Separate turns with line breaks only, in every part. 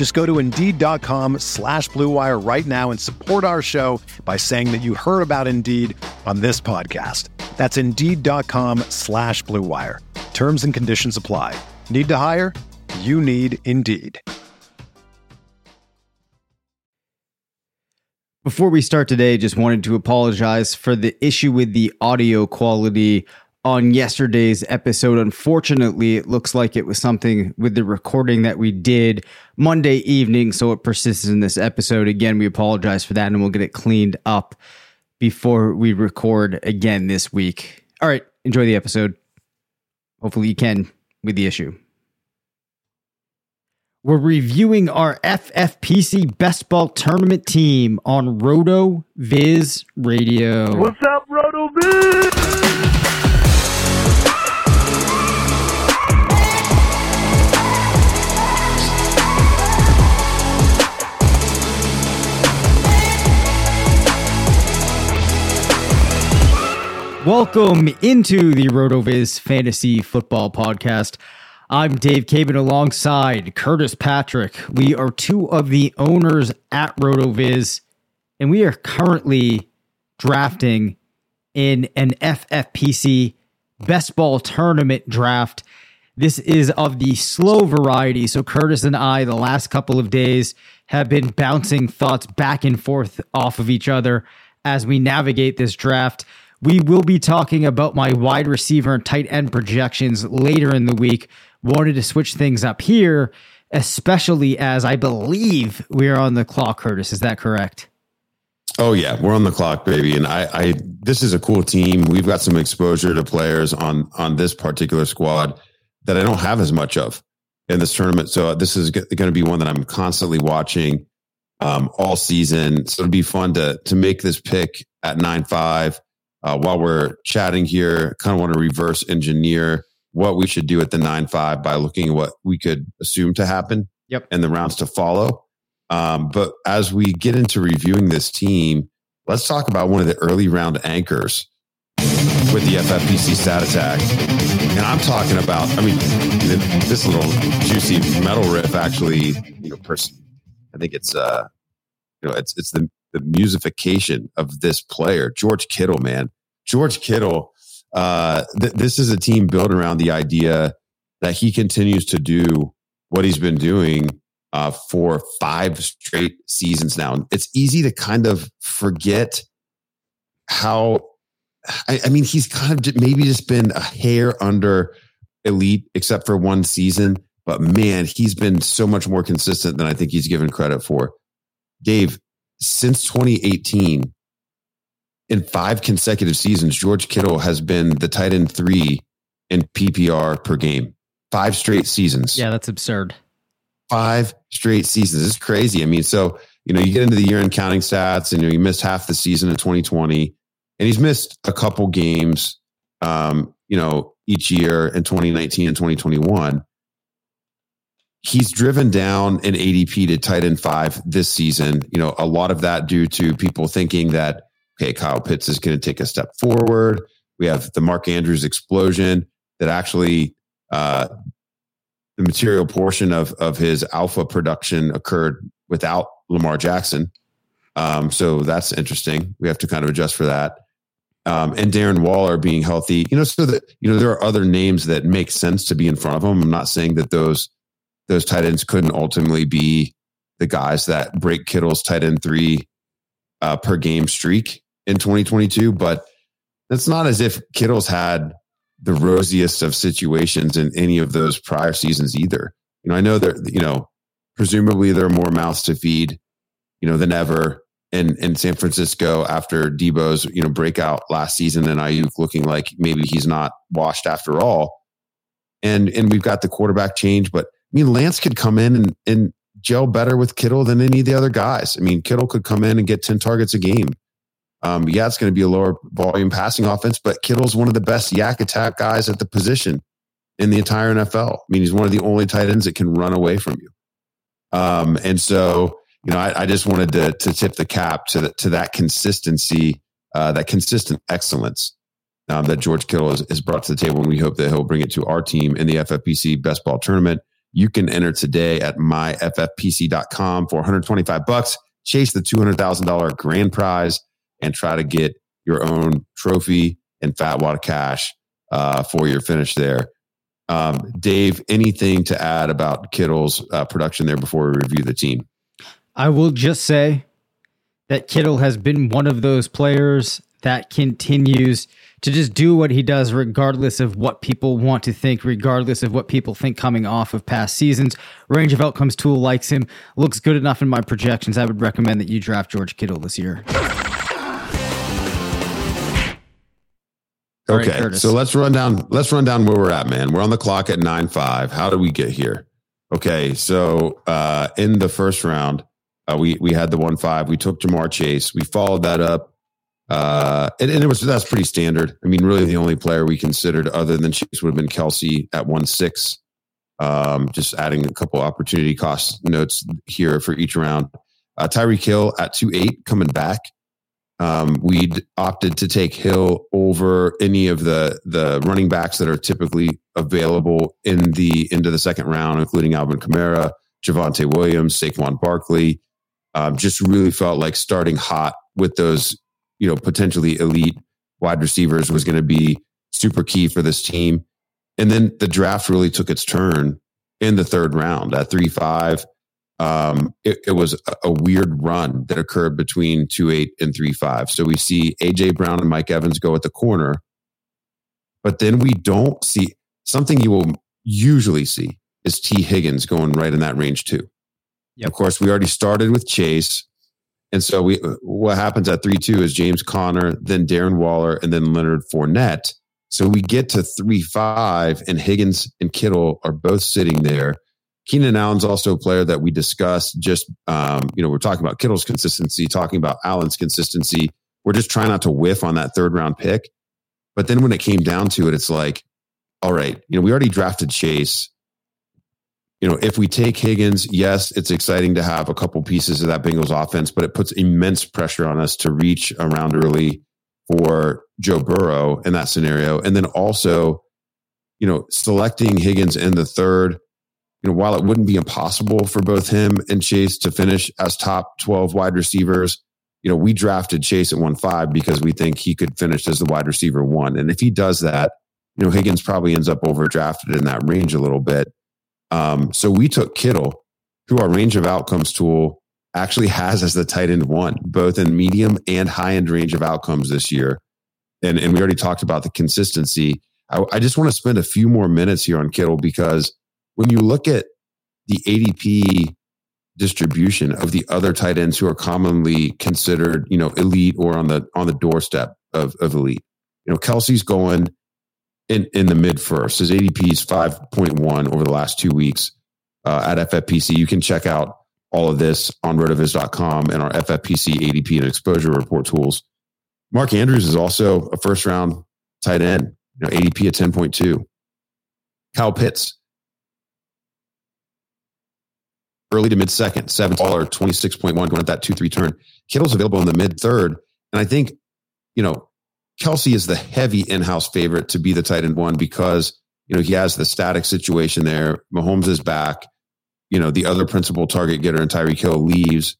Just go to Indeed.com slash BlueWire right now and support our show by saying that you heard about Indeed on this podcast. That's Indeed.com slash BlueWire. Terms and conditions apply. Need to hire? You need Indeed.
Before we start today, just wanted to apologize for the issue with the audio quality on yesterday's episode. Unfortunately, it looks like it was something with the recording that we did Monday evening, so it persists in this episode. Again, we apologize for that and we'll get it cleaned up before we record again this week. All right, enjoy the episode. Hopefully, you can with the issue. We're reviewing our FFPC Best Ball Tournament team on Roto Viz Radio.
What's up, Roto Viz?
Welcome into the RotoViz Fantasy Football Podcast. I'm Dave Caban alongside Curtis Patrick. We are two of the owners at RotoViz, and we are currently drafting in an FFPC best ball tournament draft. This is of the slow variety. So, Curtis and I, the last couple of days, have been bouncing thoughts back and forth off of each other as we navigate this draft. We will be talking about my wide receiver and tight end projections later in the week. Wanted to switch things up here, especially as I believe we are on the clock, Curtis. Is that correct?
Oh yeah, we're on the clock, baby. And I, I, this is a cool team. We've got some exposure to players on on this particular squad that I don't have as much of in this tournament. So this is going to be one that I'm constantly watching um, all season. So it'll be fun to to make this pick at nine five uh, while we're chatting here, kind of want to reverse engineer what we should do at the nine five by looking at what we could assume to happen.
Yep.
And the rounds to follow. Um, but as we get into reviewing this team, let's talk about one of the early round anchors with the FFPC stat attack. And I'm talking about, I mean, this little juicy metal riff actually, you know, person, I think it's, uh, you know, it's, it's the, the musification of this player, George Kittle, man. George Kittle, uh, th- this is a team built around the idea that he continues to do what he's been doing uh, for five straight seasons now. It's easy to kind of forget how, I, I mean, he's kind of maybe just been a hair under elite, except for one season. But man, he's been so much more consistent than I think he's given credit for. Dave, since 2018, in five consecutive seasons, George Kittle has been the tight end three in PPR per game. Five straight seasons.
Yeah, that's absurd.
Five straight seasons. It's crazy. I mean, so, you know, you get into the year end counting stats and you, know, you missed half the season in 2020, and he's missed a couple games, um, you know, each year in 2019 and 2021 he's driven down an ADP to tight end five this season. You know, a lot of that due to people thinking that, okay, Kyle Pitts is going to take a step forward. We have the Mark Andrews explosion that actually, uh, the material portion of, of his alpha production occurred without Lamar Jackson. Um, so that's interesting. We have to kind of adjust for that. Um, and Darren Waller being healthy, you know, so that, you know, there are other names that make sense to be in front of him. I'm not saying that those, those tight ends couldn't ultimately be the guys that break Kittle's tight end three uh, per game streak in 2022. But it's not as if Kittle's had the rosiest of situations in any of those prior seasons either. You know, I know that you know, presumably there are more mouths to feed, you know, than ever in in San Francisco after Deebo's you know breakout last season and Aiyuk looking like maybe he's not washed after all. And and we've got the quarterback change, but I mean Lance could come in and, and gel better with Kittle than any of the other guys. I mean, Kittle could come in and get 10 targets a game. Um, yeah, it's going to be a lower volume passing offense, but Kittle's one of the best YAC attack guys at the position in the entire NFL. I mean, he's one of the only tight ends that can run away from you. Um, and so, you know, I, I, just wanted to, to tip the cap to, the, to that consistency, uh, that consistent excellence um, that George Kittle has, has brought to the table. And we hope that he'll bring it to our team in the FFPC best ball tournament. You can enter today at myffpc.com for 125 bucks. Chase the $200,000 grand prize and try to get your own trophy and fat water cash uh, for your finish there. Um, Dave, anything to add about Kittle's uh, production there before we review the team?
I will just say that Kittle has been one of those players that continues to just do what he does, regardless of what people want to think, regardless of what people think coming off of past seasons. Range of Outcomes Tool likes him, looks good enough in my projections. I would recommend that you draft George Kittle this year.
Okay, right, so let's run down. Let's run down where we're at, man. We're on the clock at nine five. How do we get here? Okay, so uh, in the first round, uh, we we had the one five. We took Ja'Marr Chase. We followed that up, uh, and, and, it was that's pretty standard. I mean, really, the only player we considered other than Chase would have been Kelce at one six. Um, just adding a couple opportunity cost notes here for each round. Uh, Tyreek Hill at two eight coming back. Um, we'd opted to take Hill over any of the the running backs that are typically available in the into the second round, including Alvin Kamara, Javonte Williams, Saquon Barkley. Um, just really felt like starting hot with those, you know, potentially elite wide receivers was going to be super key for this team. And then the draft really took its turn in the third round at three five um, it, it, was a, weird run that occurred between two eight and three five. So we see AJ Brown and Mike Evans go at the corner, but then we don't see something you will usually see is Tee Higgins going right in that range too. Yep. Of course, we already started with Chase. And so we what happens at three two is James Conner, then Darren Waller, and then Leonard Fournette. So we get to three five, and Higgins and Kittle are both sitting there. Keenan Allen's also a player that we discussed. Just um, you know, we're talking about Kittle's consistency, talking about Allen's consistency. We're just trying not to whiff on that third round pick. But then when it came down to it, it's like, all right, you know, we already drafted Chase. You know, if we take Higgins, yes, it's exciting to have a couple pieces of that Bengals offense, but it puts immense pressure on us to reach around early for Joe Burrow in that scenario. And then also, you know, selecting Higgins in the third you know, while it wouldn't be impossible for both him and Chase to finish as top 12 wide receivers, you know, we drafted Chase at 1 5 because we think he could finish as the wide receiver one. And if he does that, you know, Higgins probably ends up overdrafted in that range a little bit. Um, so we took Kittle, who our range of outcomes tool actually has as the tight end one, both in medium and high end range of outcomes this year. And, and we already talked about the consistency. I, I just want to spend a few more minutes here on Kittle because when you look at the ADP distribution of the other tight ends who are commonly considered, you know, elite or on the on the doorstep of, of elite. You know, Kelce's going in in the mid first. His ADP is five point one over the last two weeks uh, at FFPC. You can check out all of this on rotoviz.com and our FFPC ADP and exposure report tools. Mark Andrews is also a first round tight end, you know, ADP at 10.2. Kyle Pitts, early to mid second, seven dollar, 26.1 going at that two, three turn. Kittle's available in the mid third. And I think, you know, Kelce is the heavy in-house favorite to be the tight end one because, you know, he has the static situation there. Mahomes is back. You know, the other principal target getter and Tyreek Hill leaves.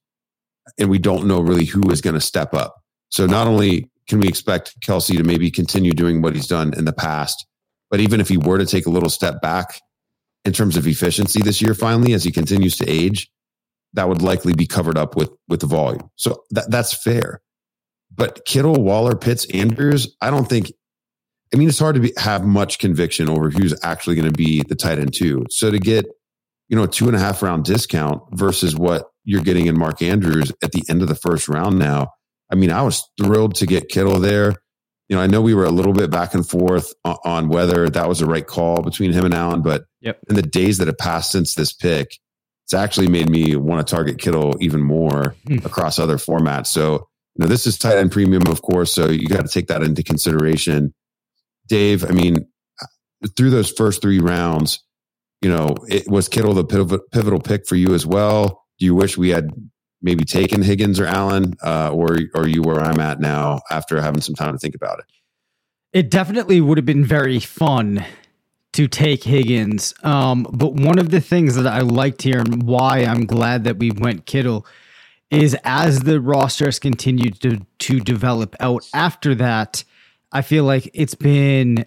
And we don't know really who is going to step up. So not only can we expect Kelce to maybe continue doing what he's done in the past, but even if he were to take a little step back in terms of efficiency this year finally as he continues to age that would likely be covered up with with the volume so that, that's fair But Kittle, Waller, Pitts, Andrews, I don't think. I mean, it's hard to be, have much conviction over who's actually going to be the tight end too. So to get, you know, a two and a half round discount versus what you're getting in Mark Andrews at the end of the first round now. I mean, I was thrilled to get Kittle there. You know, I know we were a little bit back and forth on, on whether that was the right call between him and Allen, but
Yep.
in the days that have passed since this pick, it's actually made me want to target Kittle even more
Hmm.
across other formats. So, know, this is tight end premium, of course. So you got to take that into consideration. Dave, I mean, through those first three rounds, you know, it was Kittle the pivotal, pick for you as well. Do you wish we had maybe taken Higgins or Allen, uh, or or you where I'm at now after having some time to think about it?
It definitely would have been very fun to take Higgins. Um, but one of the things that I liked here and why I'm glad that we went Kittle is as the roster has continued to to develop out after that, I feel like it's been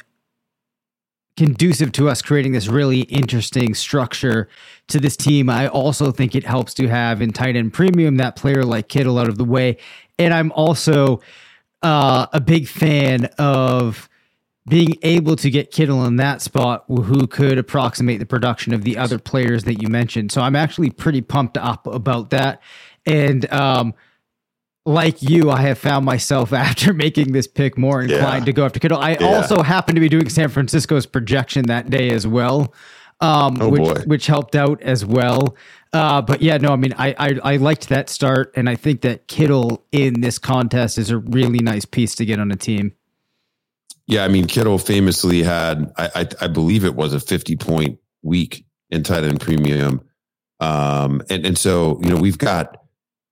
conducive to us creating this really interesting structure to this team. I also think it helps to have in tight end premium that player like Kittle out of the way. And I'm also uh, a big fan of being able to get Kittle in that spot who could approximate the production of the other players that you mentioned. So I'm actually pretty pumped up about that. And um, like you, I have found myself after making this pick more inclined
Yeah.
to go after Kittle. I
Yeah.
also happen to be doing San Francisco's projection that day as well, um,
Oh,
which
boy.
which helped out as well. Uh, but yeah, no, I mean, I, I I liked that start, and I think that Kittle in this contest is a really nice piece to get on a team.
Yeah, I mean, Kittle famously had, I, I, I believe it was a 50 point week in tight end premium. Um, and, and so, you know, we've got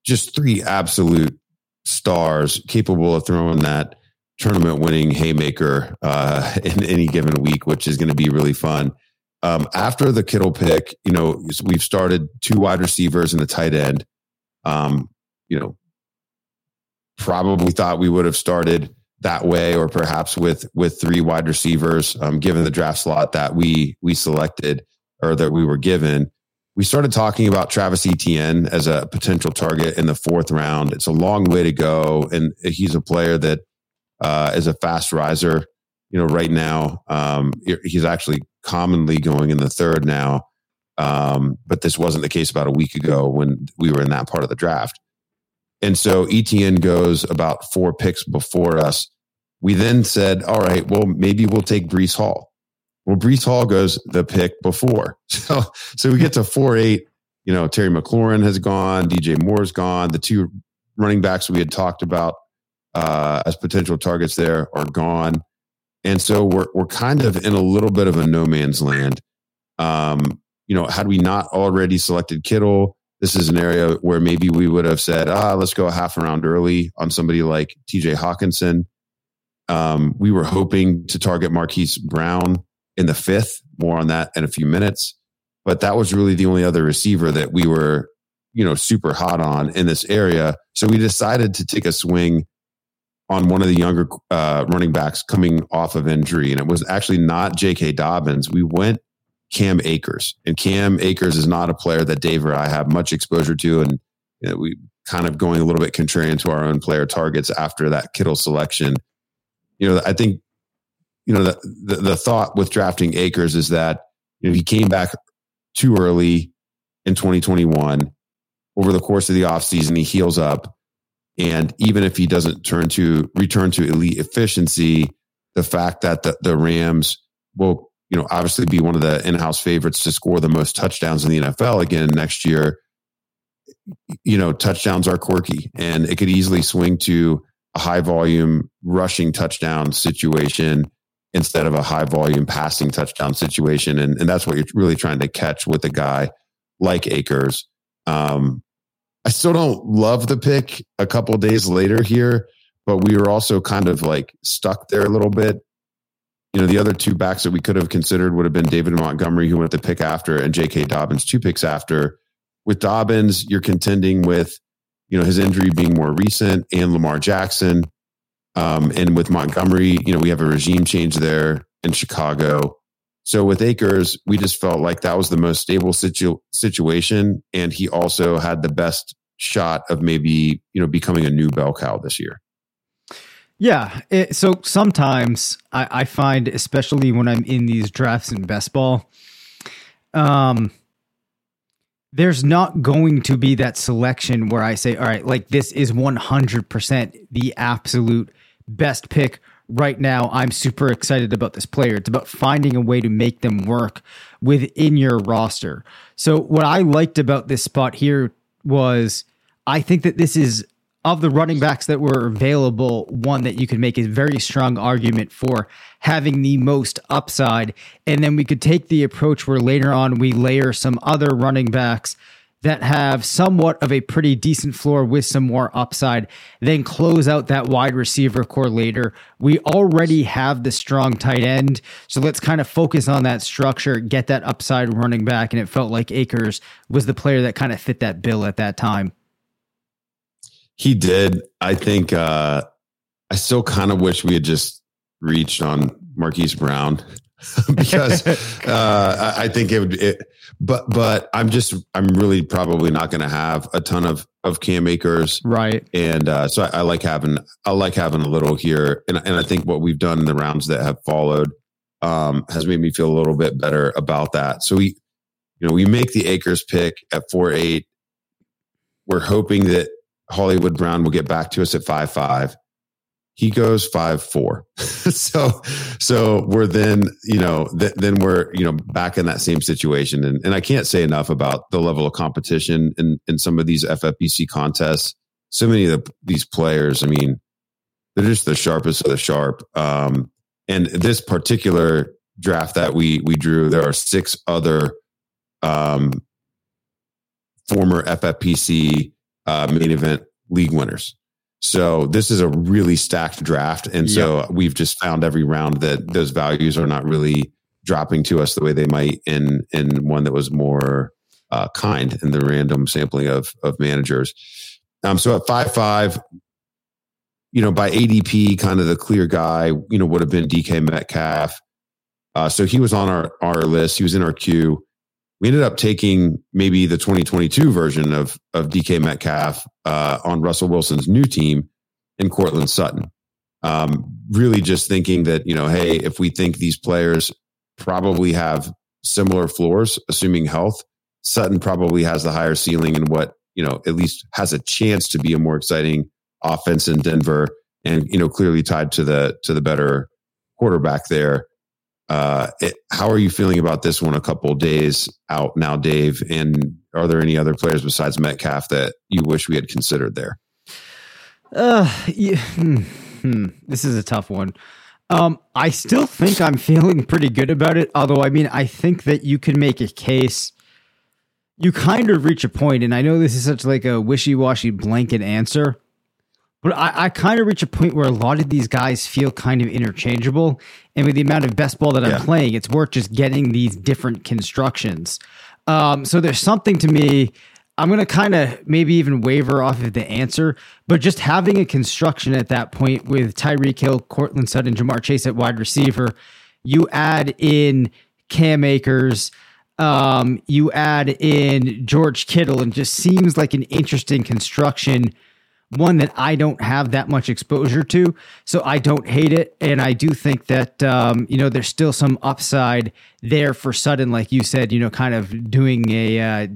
just three absolute stars capable of throwing that tournament winning haymaker uh, in any given week, which is going to be really fun. Um, after the Kittle pick, you know, we've started two wide receivers and a tight end. Um, you know, probably thought we would have started that way, or perhaps with with three wide receivers, um, given the draft slot that we we selected or that we were given. We started talking about Travis Etienne as a potential target in the fourth round. It's a long way to go, and he's a player that uh, is a fast riser. You know, right now um, he's actually commonly going in the third now, um, but this wasn't the case about a week ago when we were in that part of the draft. And so Etienne goes about four picks before us. We then said, all right, well, maybe we'll take Breece Hall. Well, Breece Hall goes the pick before. So, so we get to four, eight, you know, Terry McLaurin has gone, DJ Moore's gone. The two running backs we had talked about uh, as potential targets there are gone. And so we're, we're kind of in a little bit of a no man's land. Um, you know, had we not already selected Kittle, this is an area where maybe we would have said, ah, let's go a half round early on somebody like TJ Hockenson. Um, we were hoping to target Marquise Brown in the fifth, more on that in a few minutes. But that was really the only other receiver that we were, you know, super hot on in this area. So we decided to take a swing on one of the younger uh, running backs coming off of injury. And it was actually not J.K. Dobbins. We went Cam Akers. And Cam Akers is not a player that Dave or I have much exposure to. And you know, we kind of going a little bit contrarian to our own player targets after that Kittle selection. You know, I think, you know, the, the, the thought with drafting Akers is that, you know, he came back too early in 2021. Over the course of the offseason, he heals up. And even if he doesn't turn to return to elite efficiency, the fact that the, the Rams will you know, obviously be one of the in-house favorites to score the most touchdowns in the NFL again next year. You know, touchdowns are quirky and it could easily swing to a high volume rushing touchdown situation instead of a high volume passing touchdown situation. And, and that's what you're really trying to catch with a guy like Akers. Um, I still don't love the pick a couple days later here, but we were also kind of like stuck there a little bit you know, the other two backs that we could have considered would have been David Montgomery, who went the pick after, and J.K. Dobbins, two picks after. With Dobbins, you're contending with, you know, his injury being more recent and Lamar Jackson. Um, and with Montgomery, you know, we have a regime change there in Chicago. So with Akers, we just felt like that was the most stable situ- situation. And he also had the best shot of maybe, you know, becoming a new bell cow this year.
Yeah. It, so sometimes I, I find, especially when I'm in these drafts in best ball, um, there's not going to be that selection where I say, all right, like this is 100% the absolute best pick right now. I'm super excited about this player. It's about finding a way to make them work within your roster. So, what I liked about this spot here was I think that this is of the running backs that were available, one that you could make a very strong argument for having the most upside. And then we could take the approach where later on we layer some other running backs that have somewhat of a pretty decent floor with some more upside, then close out that wide receiver core later. We already have the strong tight end. So let's kind of focus on that structure, get that upside running back. And it felt like Akers was the player that kind of fit that bill at that time.
He did. I think uh, I still kind of wish we had just reached on Marquise Brown because uh, I think it would. It, but but I'm just I'm really probably not going to have a ton of of Cam Akers,
right?
And uh, so I, I, like having I like having a little here, and and I think what we've done in the rounds that have followed um, has made me feel a little bit better about that. So we, you know, we make the Akers pick at four eight. We're hoping that Hollywood Brown will get back to us at five five. He goes five four. so so we're then you know th- then we're you know back in that same situation, and and I can't say enough about the level of competition in in some of these FFPC contests. So many of the, these players, I mean, they're just the sharpest of the sharp. Um, and this particular draft that we we drew, there are six other um, former FFPC uh, main event league winners. So this is a really stacked draft, and so we've just found every round that those values are not really dropping to us the way they might in in one that was more uh, kind in the random sampling of of managers. Um, so at five five, you know, by ADP, kind of the clear guy, you know, would have been DK Metcalf. Uh, so he was on our our list. He was in our queue we ended up taking maybe the 2022 version of of DK Metcalf uh, on Russell Wilson's new team in Courtland Sutton. Um, really, just thinking that you know, hey, if we think these players probably have similar floors, assuming health, Sutton probably has the higher ceiling and what you know at least has a chance to be a more exciting offense in Denver, and you know clearly tied to the to the better quarterback there. Uh, it, how are you feeling about this one a couple days out now, Dave? And are there any other players besides Metcalf that you wish we had considered there?
Uh, yeah, hmm, hmm. this is a tough one. Um, I still think I'm feeling pretty good about it. Although, I mean, I think that you can make a case. You kind of reach a point, and I know this is such like a wishy-washy blanket answer, but I, I kind of reach a point where a lot of these guys feel kind of interchangeable. And with the amount of best ball that I'm playing, it's worth just getting these different constructions. Um, so there's something to me. I'm going to kind of maybe even waver off of the answer, but just having a construction at that point with Tyreek Hill, Courtland Sutton, Ja'Marr Chase at wide receiver, you add in Cam Akers, um, you add in George Kittle, and just seems like an interesting construction one that I don't have that much exposure to, so I don't hate it, and I do think that um, you know there's still some upside there for Sutton, like you said, you know, kind of doing a uh,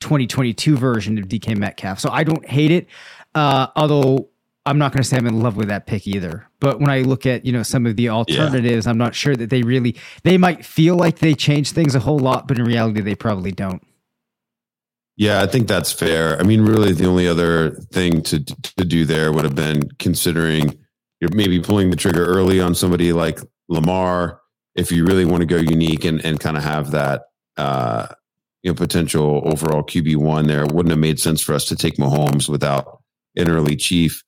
2022 version of DK Metcalf. So I don't hate it, uh, although I'm not going to say I'm in love with that pick either. But when I look at you know some of the alternatives, yeah. I'm not sure that they really they might feel like they change things a whole lot, but in reality they probably don't.
Yeah, I think that's fair. I mean, really, the only other thing to to do there would have been considering you're maybe pulling the trigger early on somebody like Lamar if you really want to go unique and and kind of have that uh, you know potential overall QB one there. It wouldn't have made sense for us to take Mahomes without an early Chief.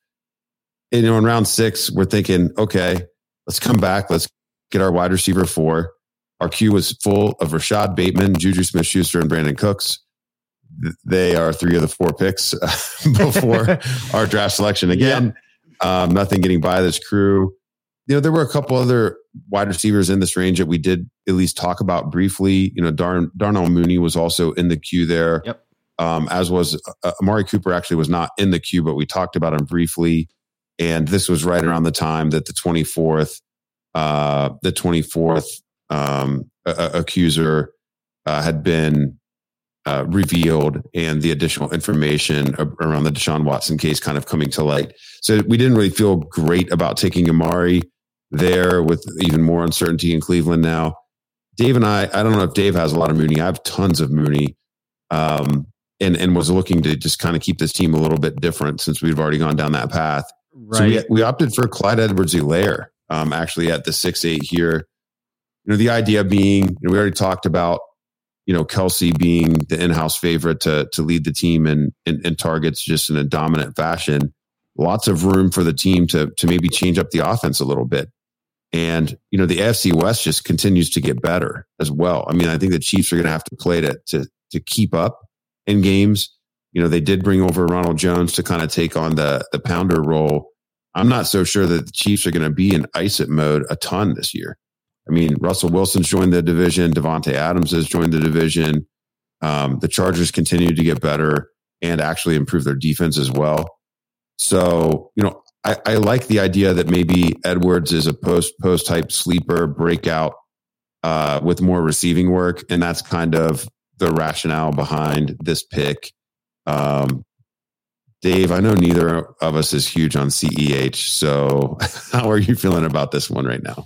And, you know, in round six, we're thinking, okay, let's come back. Let's get our wide receiver four. Our queue was full of Rashod Bateman, Juju Smith Schuster, and Brandin Cooks they are three of the four picks before our draft selection. Again, um, nothing getting by this crew. You know, there were a couple other wide receivers in this range that we did at least talk about briefly. You know, Dar- Darnell Mooney was also in the queue there.
Yep.
Um, as was uh, Amari Cooper actually was not in the queue, but we talked about him briefly. And this was right around the time that the 24th, uh, the 24th um, accuser uh, had been uh, revealed and the additional information around the Deshaun Watson case kind of coming to light. So we didn't really feel great about taking Amari there with even more uncertainty in Cleveland now. Dave and I, I don't know if Dave has a lot of Mooney. I have tons of Mooney. Um, and, and was looking to just kind of keep this team a little bit different since we've already gone down that path. Right. So we, we opted for Clyde Edwards-Helaire, um, actually at the six, eight here. You know, the idea being, you know, we already talked about you know Kelce being the in-house favorite to to lead the team in, in targets just in a dominant fashion. Lots of room for the team to to maybe change up the offense a little bit. And you know the AFC West just continues to get better as well. I mean, I think the Chiefs are going to have to play to to to keep up in games. You know, they did bring over Ronald Jones to kind of take on the the pounder role. I'm not so sure that the Chiefs are going to be in ice it mode a ton this year. I mean, Russell Wilson's joined the division. Davante Adams has joined the division. Um, the Chargers continue to get better and actually improve their defense as well. So, you know, I, I like the idea that maybe Edwards is a post post type sleeper breakout uh, with more receiving work, and that's kind of the rationale behind this pick. Um, Dave, I know neither of us is huge on CEH, so how are you feeling about this one right now?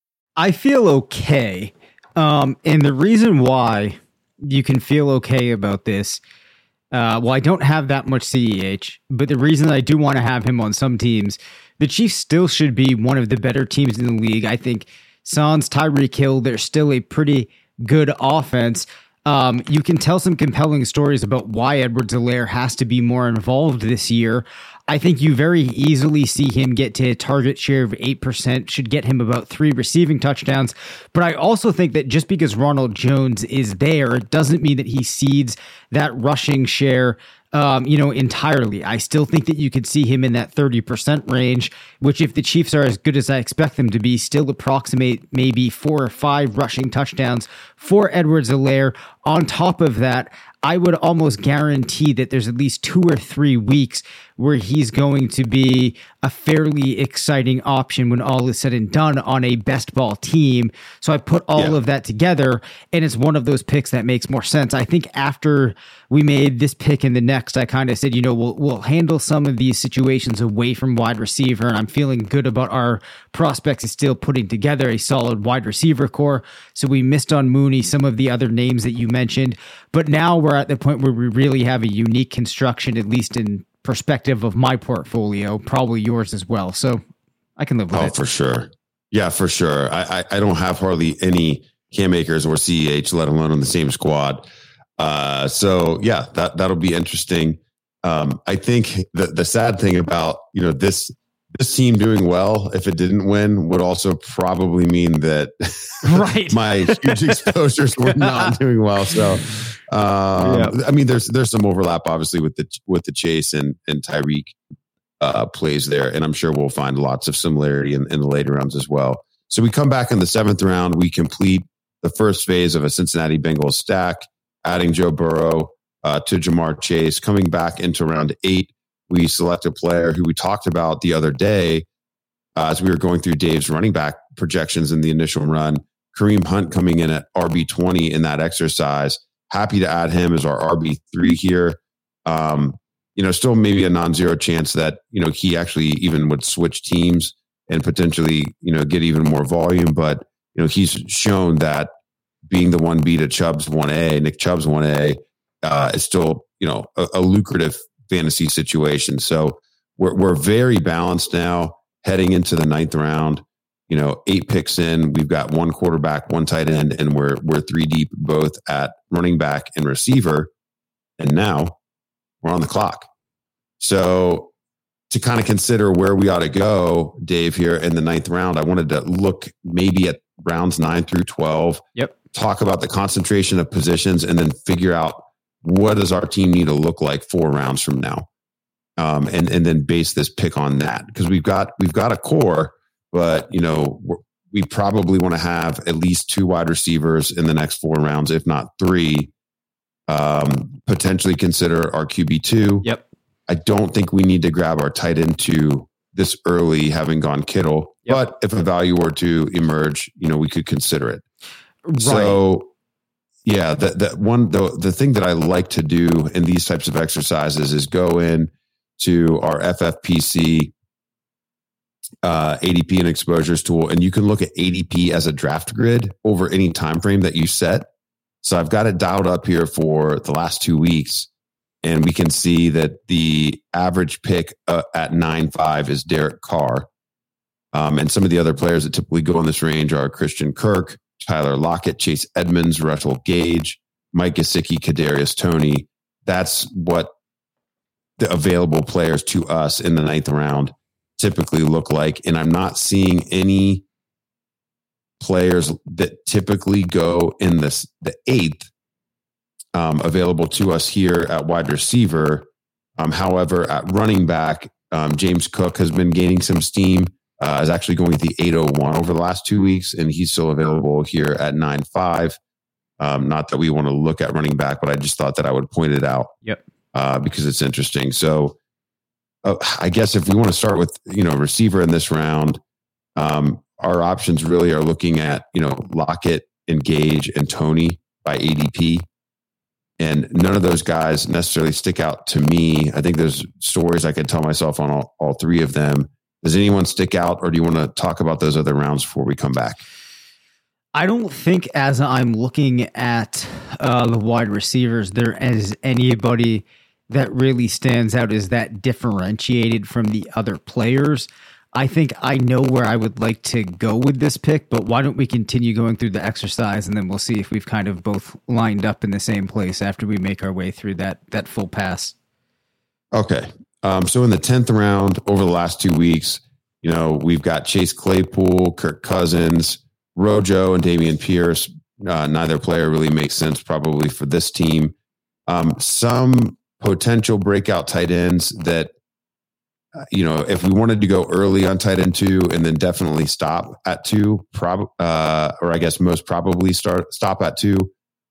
I feel okay. Um, and the reason why you can feel okay about this, uh, well, I don't have that much CEH, but the reason I do want to have him on some teams, the Chiefs still should be one of the better teams in the league. I think Sans, Tyreek Hill, they're still a pretty good offense. Um, you can tell some compelling stories about why Edwards-Helaire has to be more involved this year. I think you very easily see him get to a target share of 8%, should get him about three receiving touchdowns. But I also think that just because Ronald Jones is there, it doesn't mean that he cedes that rushing share um, you know, entirely. I still think that you could see him in that 30% range, which, if the Chiefs are as good as I expect them to be, still approximate maybe four or five rushing touchdowns for Edwards-Helaire. On top of that, I would almost guarantee that there's at least two or three weeks where he's going to be a fairly exciting option when all is said and done on a best ball team. So I put all yeah. of that together, and it's one of those picks that makes more sense. I think after we made this pick and the next, I kind of said, you know, we'll we'll handle some of these situations away from wide receiver, and I'm feeling good about our prospects is still putting together a solid wide receiver core. So we missed on Mooney, some of the other names that you mentioned, but now we're at the point where we really have a unique construction, at least in perspective of my portfolio, probably yours as well. So I can live with
oh,
it.
for sure. Yeah, for sure. I, I, I don't have hardly any Cam Akers or CEH, let alone on the same squad. Uh, so yeah, that that'll be interesting. Um, I think the the sad thing about you know this this team doing well, if it didn't win, would also probably mean that
Right.
my huge exposures were not doing well. So, um,
Yeah.
I mean, there's there's some overlap, obviously, with the with the Chase and and Tyreek uh, plays there, and I'm sure we'll find lots of similarity in, in the later rounds as well. So we come back in the seventh round, we complete the first phase of a Cincinnati Bengals stack, adding Joe Burrow uh, to Ja'Marr Chase. Coming back into round eight, we select a player who we talked about the other day uh, as we were going through Dave's running back projections in the initial run. Kareem Hunt coming in at RB20 in that exercise. Happy to add him as our RB3 here. Um, you know, still maybe a non zero chance that, you know, he actually even would switch teams and potentially, you know, get even more volume. But, you know, he's shown that being the one B to Chubb's 1A, Nick Chubb's 1A, uh, is still, you know, a, a lucrative fantasy situation. So we're, we're very balanced now heading into the ninth round. You know, eight picks in, we've got one quarterback, one tight end, and we're we're three deep both at running back and receiver. And now we're on the clock. So to kind of consider where we ought to go, Dave, here in the ninth round, I wanted to look maybe at rounds nine through twelve.
Yep.
Talk about the concentration of positions and then figure out what does our team need to look like four rounds from now. Um, and and then base this pick on that because we've got we've got a core, but you know we're, we probably want to have at least two wide receivers in the next four rounds, if not three. Um, potentially consider our QB two.
Yep.
I don't think we need to grab our tight end two this early, having gone Kittle.
Yep.
But if a value were to emerge, you know, we could consider it.
Right.
So, yeah, that that one the the thing that I like to do in these types of exercises is go in to our FFPC uh, ADP and exposures tool, and you can look at ADP as a draft grid over any time frame that you set. So I've got it dialed up here for the last two weeks, and we can see that the average pick uh, at nine five is Derek Carr. Um, and some of the other players that typically go in this range are Christian Kirk, Tyler Lockett, Chase Edmonds, Russell Gage, Mike Gesicki, Kadarius Toney. That's what the available players to us in the ninth round typically look like. And I'm not seeing any players that typically go in this the eighth um, available to us here at wide receiver. Um, however, at running back, um, James Cook has been gaining some steam. Uh, is actually going with the 801 over the last two weeks, and he's still available here at 9.5. Um, not that we want to look at running back, but I just thought that I would point it out
Yep.
uh, because it's interesting. So, uh, I guess if we want to start with you know receiver in this round, um, our options really are looking at you know Lockett, Engage, and Toney by ADP, and none of those guys necessarily stick out to me. I think there's stories I could tell myself on all, all three of them. Does anyone stick out, or do you want to talk about those other rounds before we come back?
I don't think as I'm looking at uh, the wide receivers, there is anybody that really stands out as that differentiated from the other players. I think I know where I would like to go with this pick, but why don't we continue going through the exercise and then we'll see if we've kind of both lined up in the same place after we make our way through that that full pass.
Okay. Um, so in the tenth round, over the last two weeks, you know we've got Chase Claypool, Kirk Cousins, Rojo, and Dameon Pierce. Uh, neither player really makes sense probably for this team. Um, some potential breakout tight ends that uh, you know if we wanted to go early on tight end two and then definitely stop at two, prob uh, or I guess most probably start stop at two.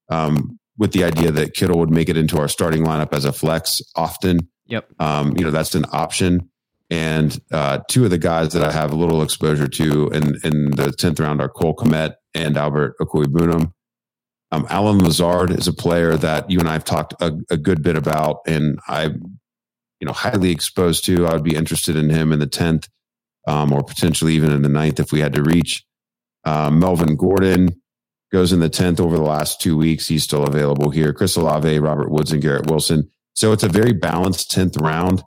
Um, with the idea that Kittle would make it into our starting lineup as a flex often
Yep.
um, you know that's an option. And uh, two of the guys that I have a little exposure to in, in the tenth round are Cole Kmet and Albert Okwuegbunam. Um, Allen Lazard is a player that you and I have talked a, a good bit about, and I'm you know highly exposed to. I would be interested in him in the tenth, um, or potentially even in the ninth if we had to reach. Um, Melvin Gordon goes in the tenth over the last two weeks. He's still available here. Chris Olave, Robert Woods, and Garrett Wilson. So it's a very balanced 10th round.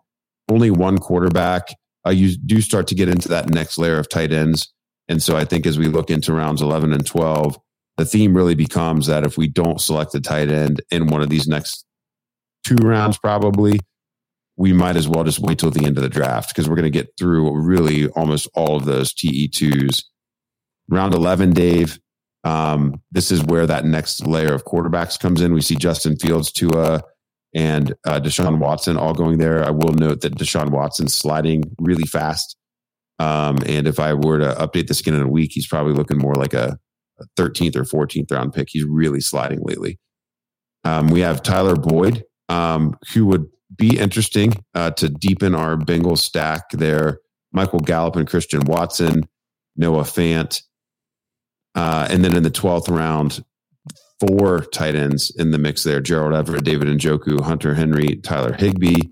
Only one quarterback. Uh, you do start to get into that next layer of tight ends. And so I think as we look into rounds 11 and 12, the theme really becomes that if we don't select a tight end in one of these next two rounds, probably, we might as well just wait till the end of the draft because we're going to get through really almost all of those TE2s. Round 11, Dave, um, this is where that next layer of quarterbacks comes in. We see Justin Fields, Tua, and uh, Deshaun Watson all going there. I will note that Deshaun Watson's sliding really fast. Um, and if I were to update the skin in a week, he's probably looking more like a, a 13th or 14th round pick. He's really sliding lately. Um, we have Tyler Boyd, um, who would be interesting uh, to deepen our Bengals stack there. Michael Gallup and Christian Watson, Noah Fant. Uh, and then in the 12th round, four tight ends in the mix there Gerald Everett, David Njoku, Hunter Henry, Tyler Higbee.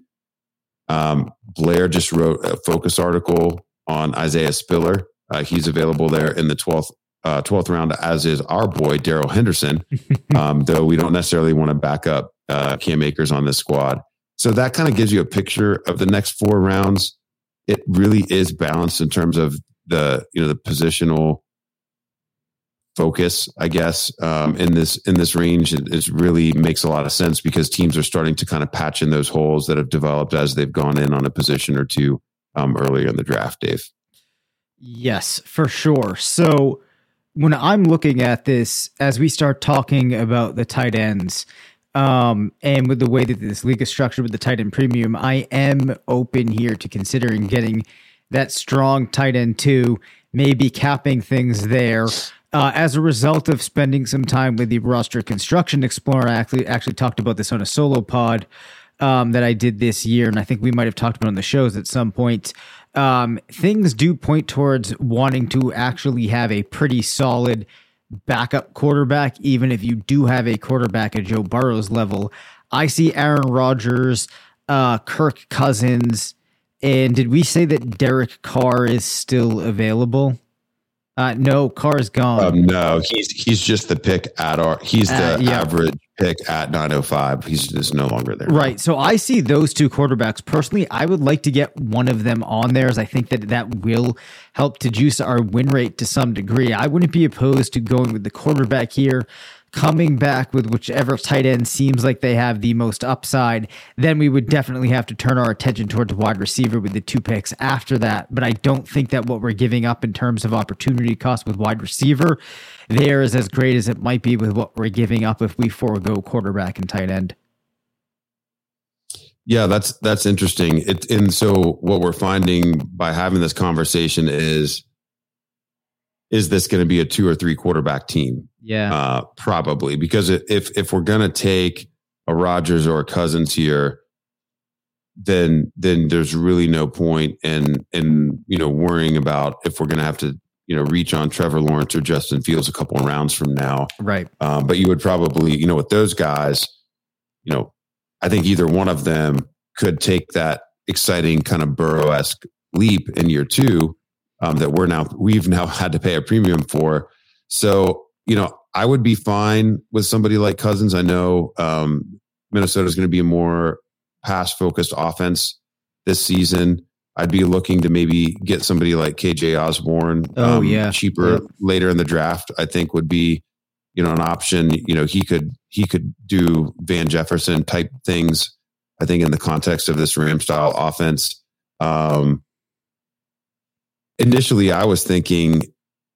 Um, Blair just wrote a focus article on Isaiah Spiller. Uh, he's available there in the 12th uh, 12th round, as is our boy, Darrell Henderson, um, though we don't necessarily want to back up uh, Cam Akers on this squad. So that kind of gives you a picture of the next four rounds. It really is balanced in terms of the you know the positional focus, I guess, um, in this in this range. It, it really makes a lot of sense because teams are starting to kind of patch in those holes that have developed as they've gone in on a position or two um, earlier in the draft. Dave.
Yes, for sure. So when I'm looking at this, as we start talking about the tight ends, um, and with the way that this league is structured with the tight end premium, I am open here to considering getting that strong tight end too, maybe capping things there. Uh, as a result of spending some time with the roster construction explorer, I actually actually talked about this on a solo pod um, that I did this year, and I think we might have talked about on the shows at some point. Um, things do point towards wanting to actually have a pretty solid backup quarterback, even if you do have a quarterback at Joe Burrow's level. I see Aaron Rodgers, uh, Kirk Cousins, and did we say that Derek Carr is still available? Uh, no, Carr's gone.
Um, no, he's he's just the pick at our. He's the uh, yeah. average pick at 905. He's just no longer there.
Right. So I see those two quarterbacks personally. I would like to get one of them on there, as I think that that will help to juice our win rate to some degree. I wouldn't be opposed to going with the quarterback here coming back with whichever tight end seems like they have the most upside, then we would definitely have to turn our attention towards wide receiver with the two picks after that. But I don't think that what we're giving up in terms of opportunity cost with wide receiver there is as great as it might be with what we're giving up if we forego quarterback and tight end.
Yeah, that's that's interesting. It, and so what we're finding by having this conversation is is this going to be a two or three quarterback team?
Yeah,
uh, probably because if if we're going to take a Rodgers or a Cousins here, then then there's really no point in in you know worrying about if we're going to have to you know reach on Trevor Lawrence or Justin Fields a couple of rounds from now.
Right.
Um, but you would probably you know with those guys, you know, I think either one of them could take that exciting kind of Burrow esque leap in year two um, that we're now we've now had to pay a premium for. So you know, I would be fine with somebody like Cousins. I know um, Minnesota is going to be a more pass focused offense this season. I'd be looking to maybe get somebody like KJ Osborn.
Oh um, yeah,
cheaper yeah. later in the draft. I think would be you know an option. You know he could he could do Van Jefferson type things. I think in the context of this Ram style offense. Um, initially, I was thinking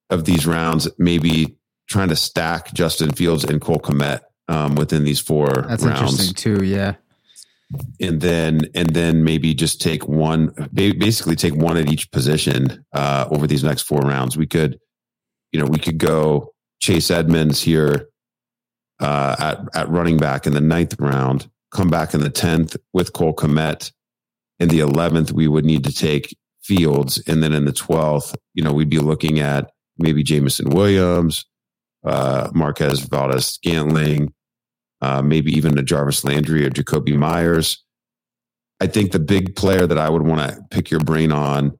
of these rounds maybe trying to stack Justin Fields and Cole Kmet um, within these four
That's
rounds.
interesting too. Yeah.
And then, and then maybe just take one, basically take one at each position uh, over these next four rounds. We could, you know, we could go Chase Edmonds here uh, at at running back in the ninth round. Come back in the tenth with Cole Kmet. In the eleventh, we would need to take Fields, and then in the twelfth, you know, we'd be looking at maybe Jameson Williams, uh, Marquez Valdes Scantling, uh, maybe even a Jarvis Landry or Jakobi Meyers. I think the big player that I would want to pick your brain on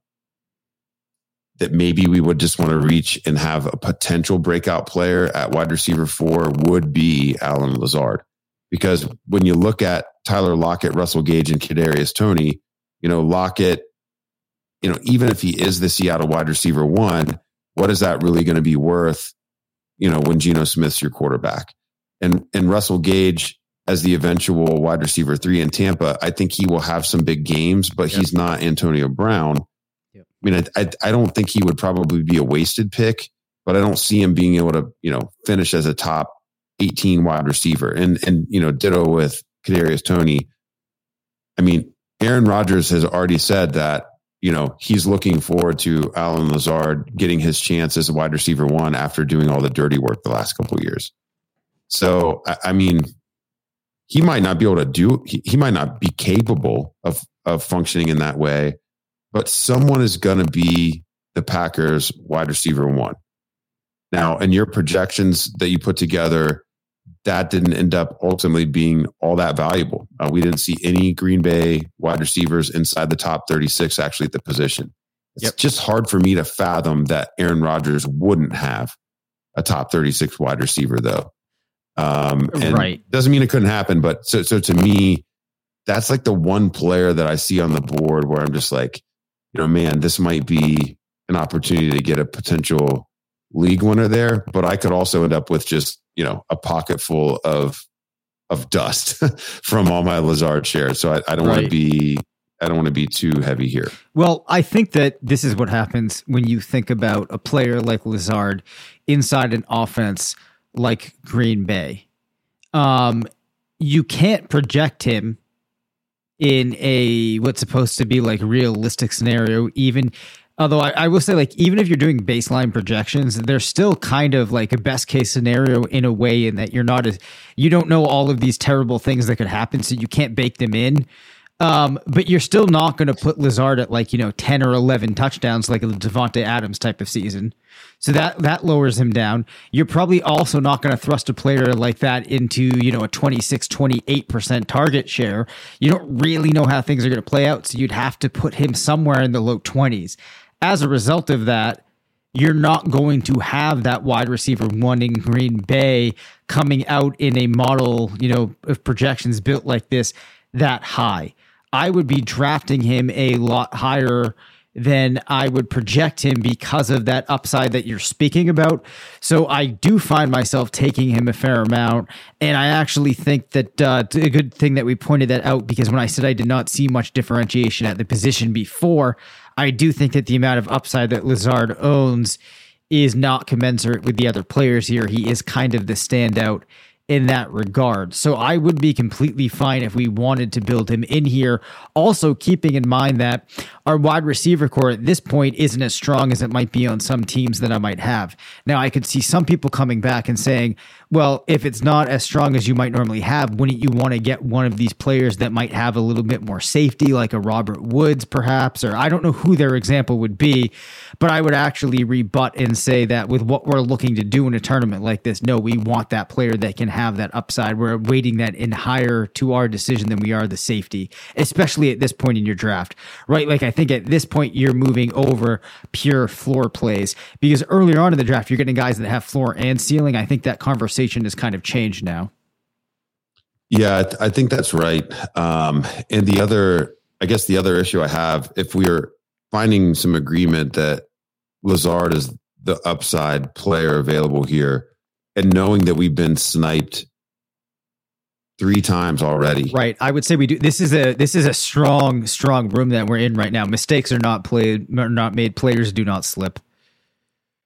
that maybe we would just want to reach and have a potential breakout player at wide receiver four would be Allen Lazard. Because when you look at Tyler Lockett, Russell Gage, and Kadarius Toney, you know, Lockett, you know, even if he is the Seattle wide receiver one, what is that really going to be worth you know, when Geno Smith's your quarterback. And and Russell Gage, as the eventual wide receiver three in Tampa. I think he will have some big games, but yep. he's not Antonio Brown. Yep. I mean, I, I, I don't think he would probably be a wasted pick, but I don't see him being able to you know finish as a top 18 wide receiver. And and you know, ditto with Kadarius Toney. I mean, Aaron Rodgers has already said that you know he's looking forward to Allen Lazard getting his chance as a wide receiver one after doing all the dirty work the last couple years. So I, I mean, he might not be able to do. He, he might not be capable of of functioning in that way, but someone is going to be the Packers wide receiver one. Now, in your projections that you put together, that didn't end up ultimately being all that valuable. Uh, we didn't see any Green Bay wide receivers inside the top 36 actually at the position. It's yep. just hard for me to fathom that Aaron Rodgers wouldn't have a top 36 wide receiver, though. Um, right. Doesn't mean it couldn't happen, but so, so to me, that's like the one player that I see on the board where I'm just like, you know, man, this might be an opportunity to get a potential league winner there, but I could also end up with just you know a pocket full of of dust from all my Lazard shares. So I, I don't right. want to be I don't want to be too heavy here.
Well, I think that this is what happens when you think about a player like Lazard inside an offense like Green Bay. Um, you can't project him in a what's supposed to be like realistic scenario, even Although I, I, will say, like, even if you're doing baseline projections, they're still kind of like a best case scenario in a way, in that you're not as you don't know all of these terrible things that could happen, so you can't bake them in. Um, but you're still not going to put Lazard at like you know ten or eleven touchdowns like a Davante Adams type of season. So that that lowers him down. You're probably also not going to thrust a player like that into you know a 26, 28 percent target share. You don't really know how things are going to play out, so you'd have to put him somewhere in the low twenties. As a result of that, you're not going to have that wide receiver one in Green Bay coming out in a model, you know, of projections built like this that high. I would be drafting him a lot higher than I would project him because of that upside that you're speaking about. So I do find myself taking him a fair amount. And I actually think that uh, a good thing that we pointed that out because when I said I did not see much differentiation at the position before, I do think that the amount of upside that Lazard owns is not commensurate with the other players here. He is kind of the standout in that regard. So I would be completely fine if we wanted to build him in here. Also, keeping in mind that our wide receiver core at this point isn't as strong as it might be on some teams that I might have. Now, I could see some people coming back and saying, well, if it's not as strong as you might normally have, wouldn't you want to get one of these players that might have a little bit more safety, like a Robert Woods, perhaps? Or I don't know who their example would be, but I would actually rebut and say that with what we're looking to do in a tournament like this, no, we want that player that can have that upside. We're weighting that in higher to our decision than we are the safety, especially at this point in your draft, right? Like I think at this point you're moving over pure floor plays because earlier on in the draft you're getting guys that have floor and ceiling. I think that conversation has kind of changed now.
Yeah, I, th- I think that's right. Um, and the other, I guess, the other issue I have, if we are finding some agreement that Lazard is the upside player available here, and knowing that we've been sniped three times already.
Right. I would say we do. This is a this is a strong strong room that we're in right now. Mistakes are not played are not made. Players do not slip.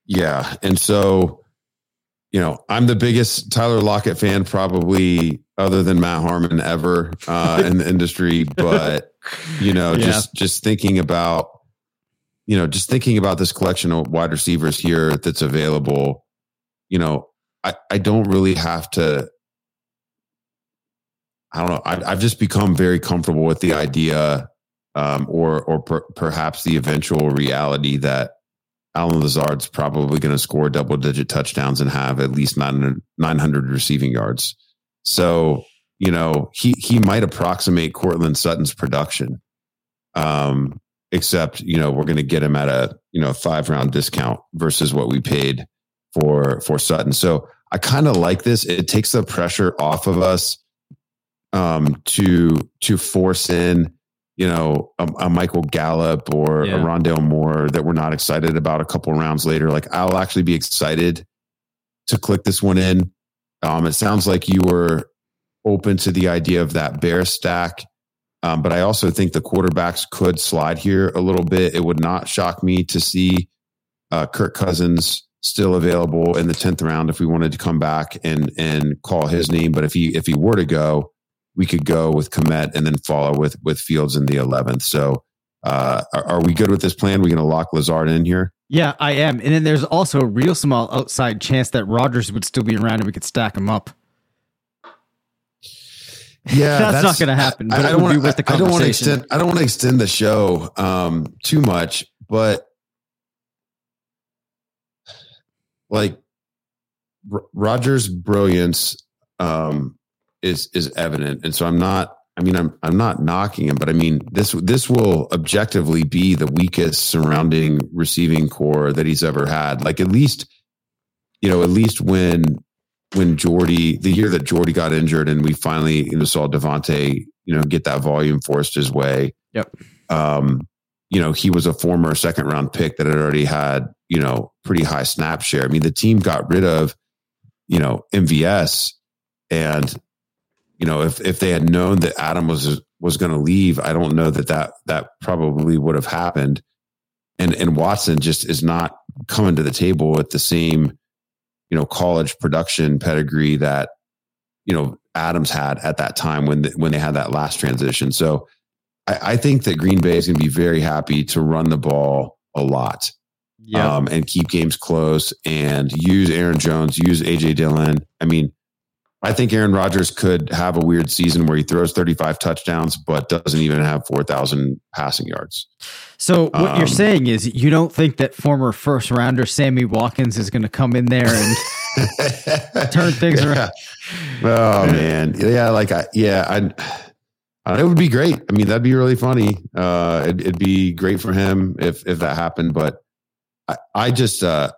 Yeah, and so you know, I'm the biggest Tyler Lockett fan probably other than Matt Harmon ever uh, in the industry, but you know, yeah. just just thinking about you know, just thinking about this collection of wide receivers here that's available, you know, I, I don't really have to. I don't know. I, have just become very comfortable with the idea, um, or or per, perhaps the eventual reality that Allen Lazard's probably going to score double digit touchdowns and have at least 900, 900 receiving yards. So you know he he might approximate Courtland Sutton's production, um, except you know we're going to get him at a you know five round discount versus what we paid for for Sutton. So I kind of like this. It takes the pressure off of us um, to to force in, you know, a, a Michael Gallup or yeah. a Rondale Moore that we're not excited about a couple rounds later. Like I'll actually be excited to click this one in. Um, it sounds like you were open to the idea of that bear stack. Um, but I also think the quarterbacks could slide here a little bit. It would not shock me to see uh, Kirk Cousins still available in the tenth round if we wanted to come back and and call his name. But if he if he were to go, we could go with Kmet and then follow with with Fields in the eleventh. So uh, are, are, we good with this plan? We're going to lock Lazard in here.
Yeah, I am. And then there's also a real small outside chance that Rodgers would still be around and we could stack him up.
Yeah,
that's, that's, not going to happen. But I,
I don't want
to.
I don't want to extend. I don't want to extend the show um, too much, but like R- Rodgers' brilliance um, is is evident, and so I'm not. I mean, I'm I'm not knocking him, but I mean this this will objectively be the weakest surrounding receiving core that he's ever had. Like at least, you know, at least when when Jordy the year that Jordy got injured and we finally you know saw Davante you know get that volume forced his way.
Yep.
Um, you know, he was a former second round pick that had already had you know pretty high snap share. I mean, the team got rid of you know MVS and you know, if if they had known that Adam was was going to leave, I don't know that that that probably would have happened. And and Watson just is not coming to the table with the same, you know, college production pedigree that you know Adams had at that time when the, when they had that last transition. So I, I think that Green Bay is going to be very happy to run the ball a lot.
Yeah.
Um, and keep games close and use Aaron Jones, use AJ Dillon. I mean, I think Aaron Rodgers could have a weird season where he throws 35 touchdowns, but doesn't even have 4,000 passing yards.
So what um, you're saying is you don't think that former first rounder Sammy Watkins is going to come in there and turn things
yeah.
around?
Oh man, yeah, like I, yeah, I, it would be great. I mean, that'd be really funny. Uh, it'd, it'd, be great for him if if that happened. But I, I just, uh,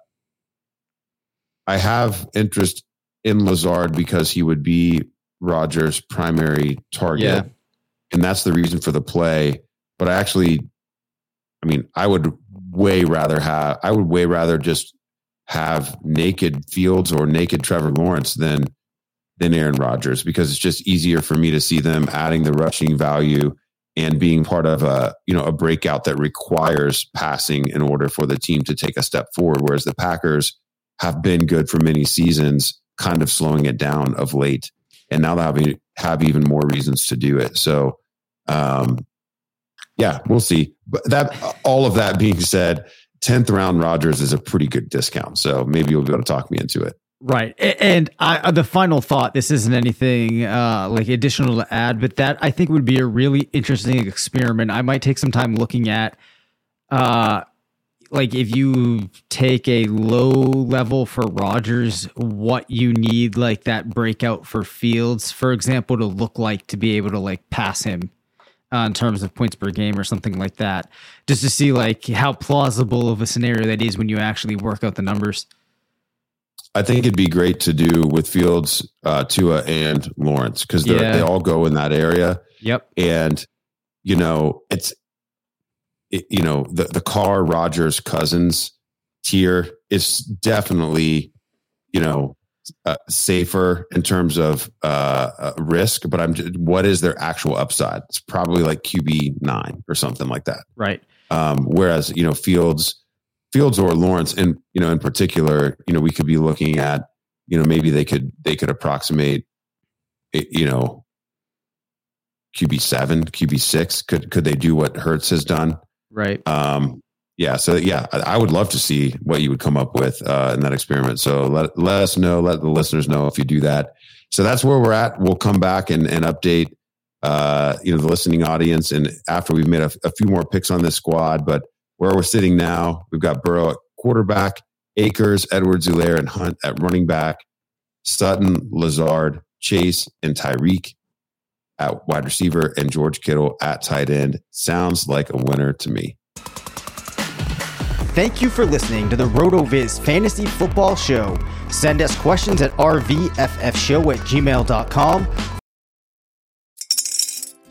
I have interest in Lazard because he would be Rodgers' primary target.
Yeah.
And that's the reason for the play. But I actually, I mean, I would way rather have, I would way rather just have naked Fields or naked Trevor Lawrence than than Aaron Rodgers because it's just easier for me to see them adding the rushing value and being part of a you know a breakout that requires passing in order for the team to take a step forward. Whereas the Packers have been good for many seasons kind of slowing it down of late, and now they have, have even more reasons to do it. So, um, yeah, we'll see. But that all of that being said, tenth round Rodgers is a pretty good discount. So maybe you'll be able to talk me into it.
Right. And I, uh, the final thought, this isn't anything uh, like additional to add, but that I think would be a really interesting experiment. I might take some time looking at uh, like if you take a low level for Rodgers, what you need like that breakout for Fields, for example, to look like to be able to like pass him uh, in terms of points per game or something like that, just to see like how plausible of a scenario that is when you actually work out the numbers.
I think it'd be great to do with Fields, uh, Tua, and Lawrence because yeah. they all go in that area.
Yep,
and you know it's it, you know, the, the Carr Rodgers Cousins tier is definitely, you know, uh, safer in terms of uh, uh, risk, but I'm just, what is their actual upside? It's probably like QB nine or something like that.
Right.
Um, whereas, you know, Fields, Fields or Lawrence, and, you know, in particular, you know, we could be looking at, you know, maybe they could, they could approximate, you know, QB seven, QB six. Could, could they do what Hurts has done?
Right.
Um, yeah. So yeah, I, I, would love to see what you would come up with uh, in that experiment. So let let us know, let the listeners know if you do that. So that's where we're at. We'll come back and, and update uh, you know the listening audience, and after we've made a, a few more picks on this squad, but where we're sitting now, we've got Burrow at quarterback, Akers, Edwards-Helaire, and Hunt at running back, Sutton, Lazard, Chase, and Tyreek at wide receiver and George Kittle at tight end. Sounds like a winner to me.
Thank you for listening to the RotoViz Fantasy Football Show. Send us questions at rvffshow at gmail.com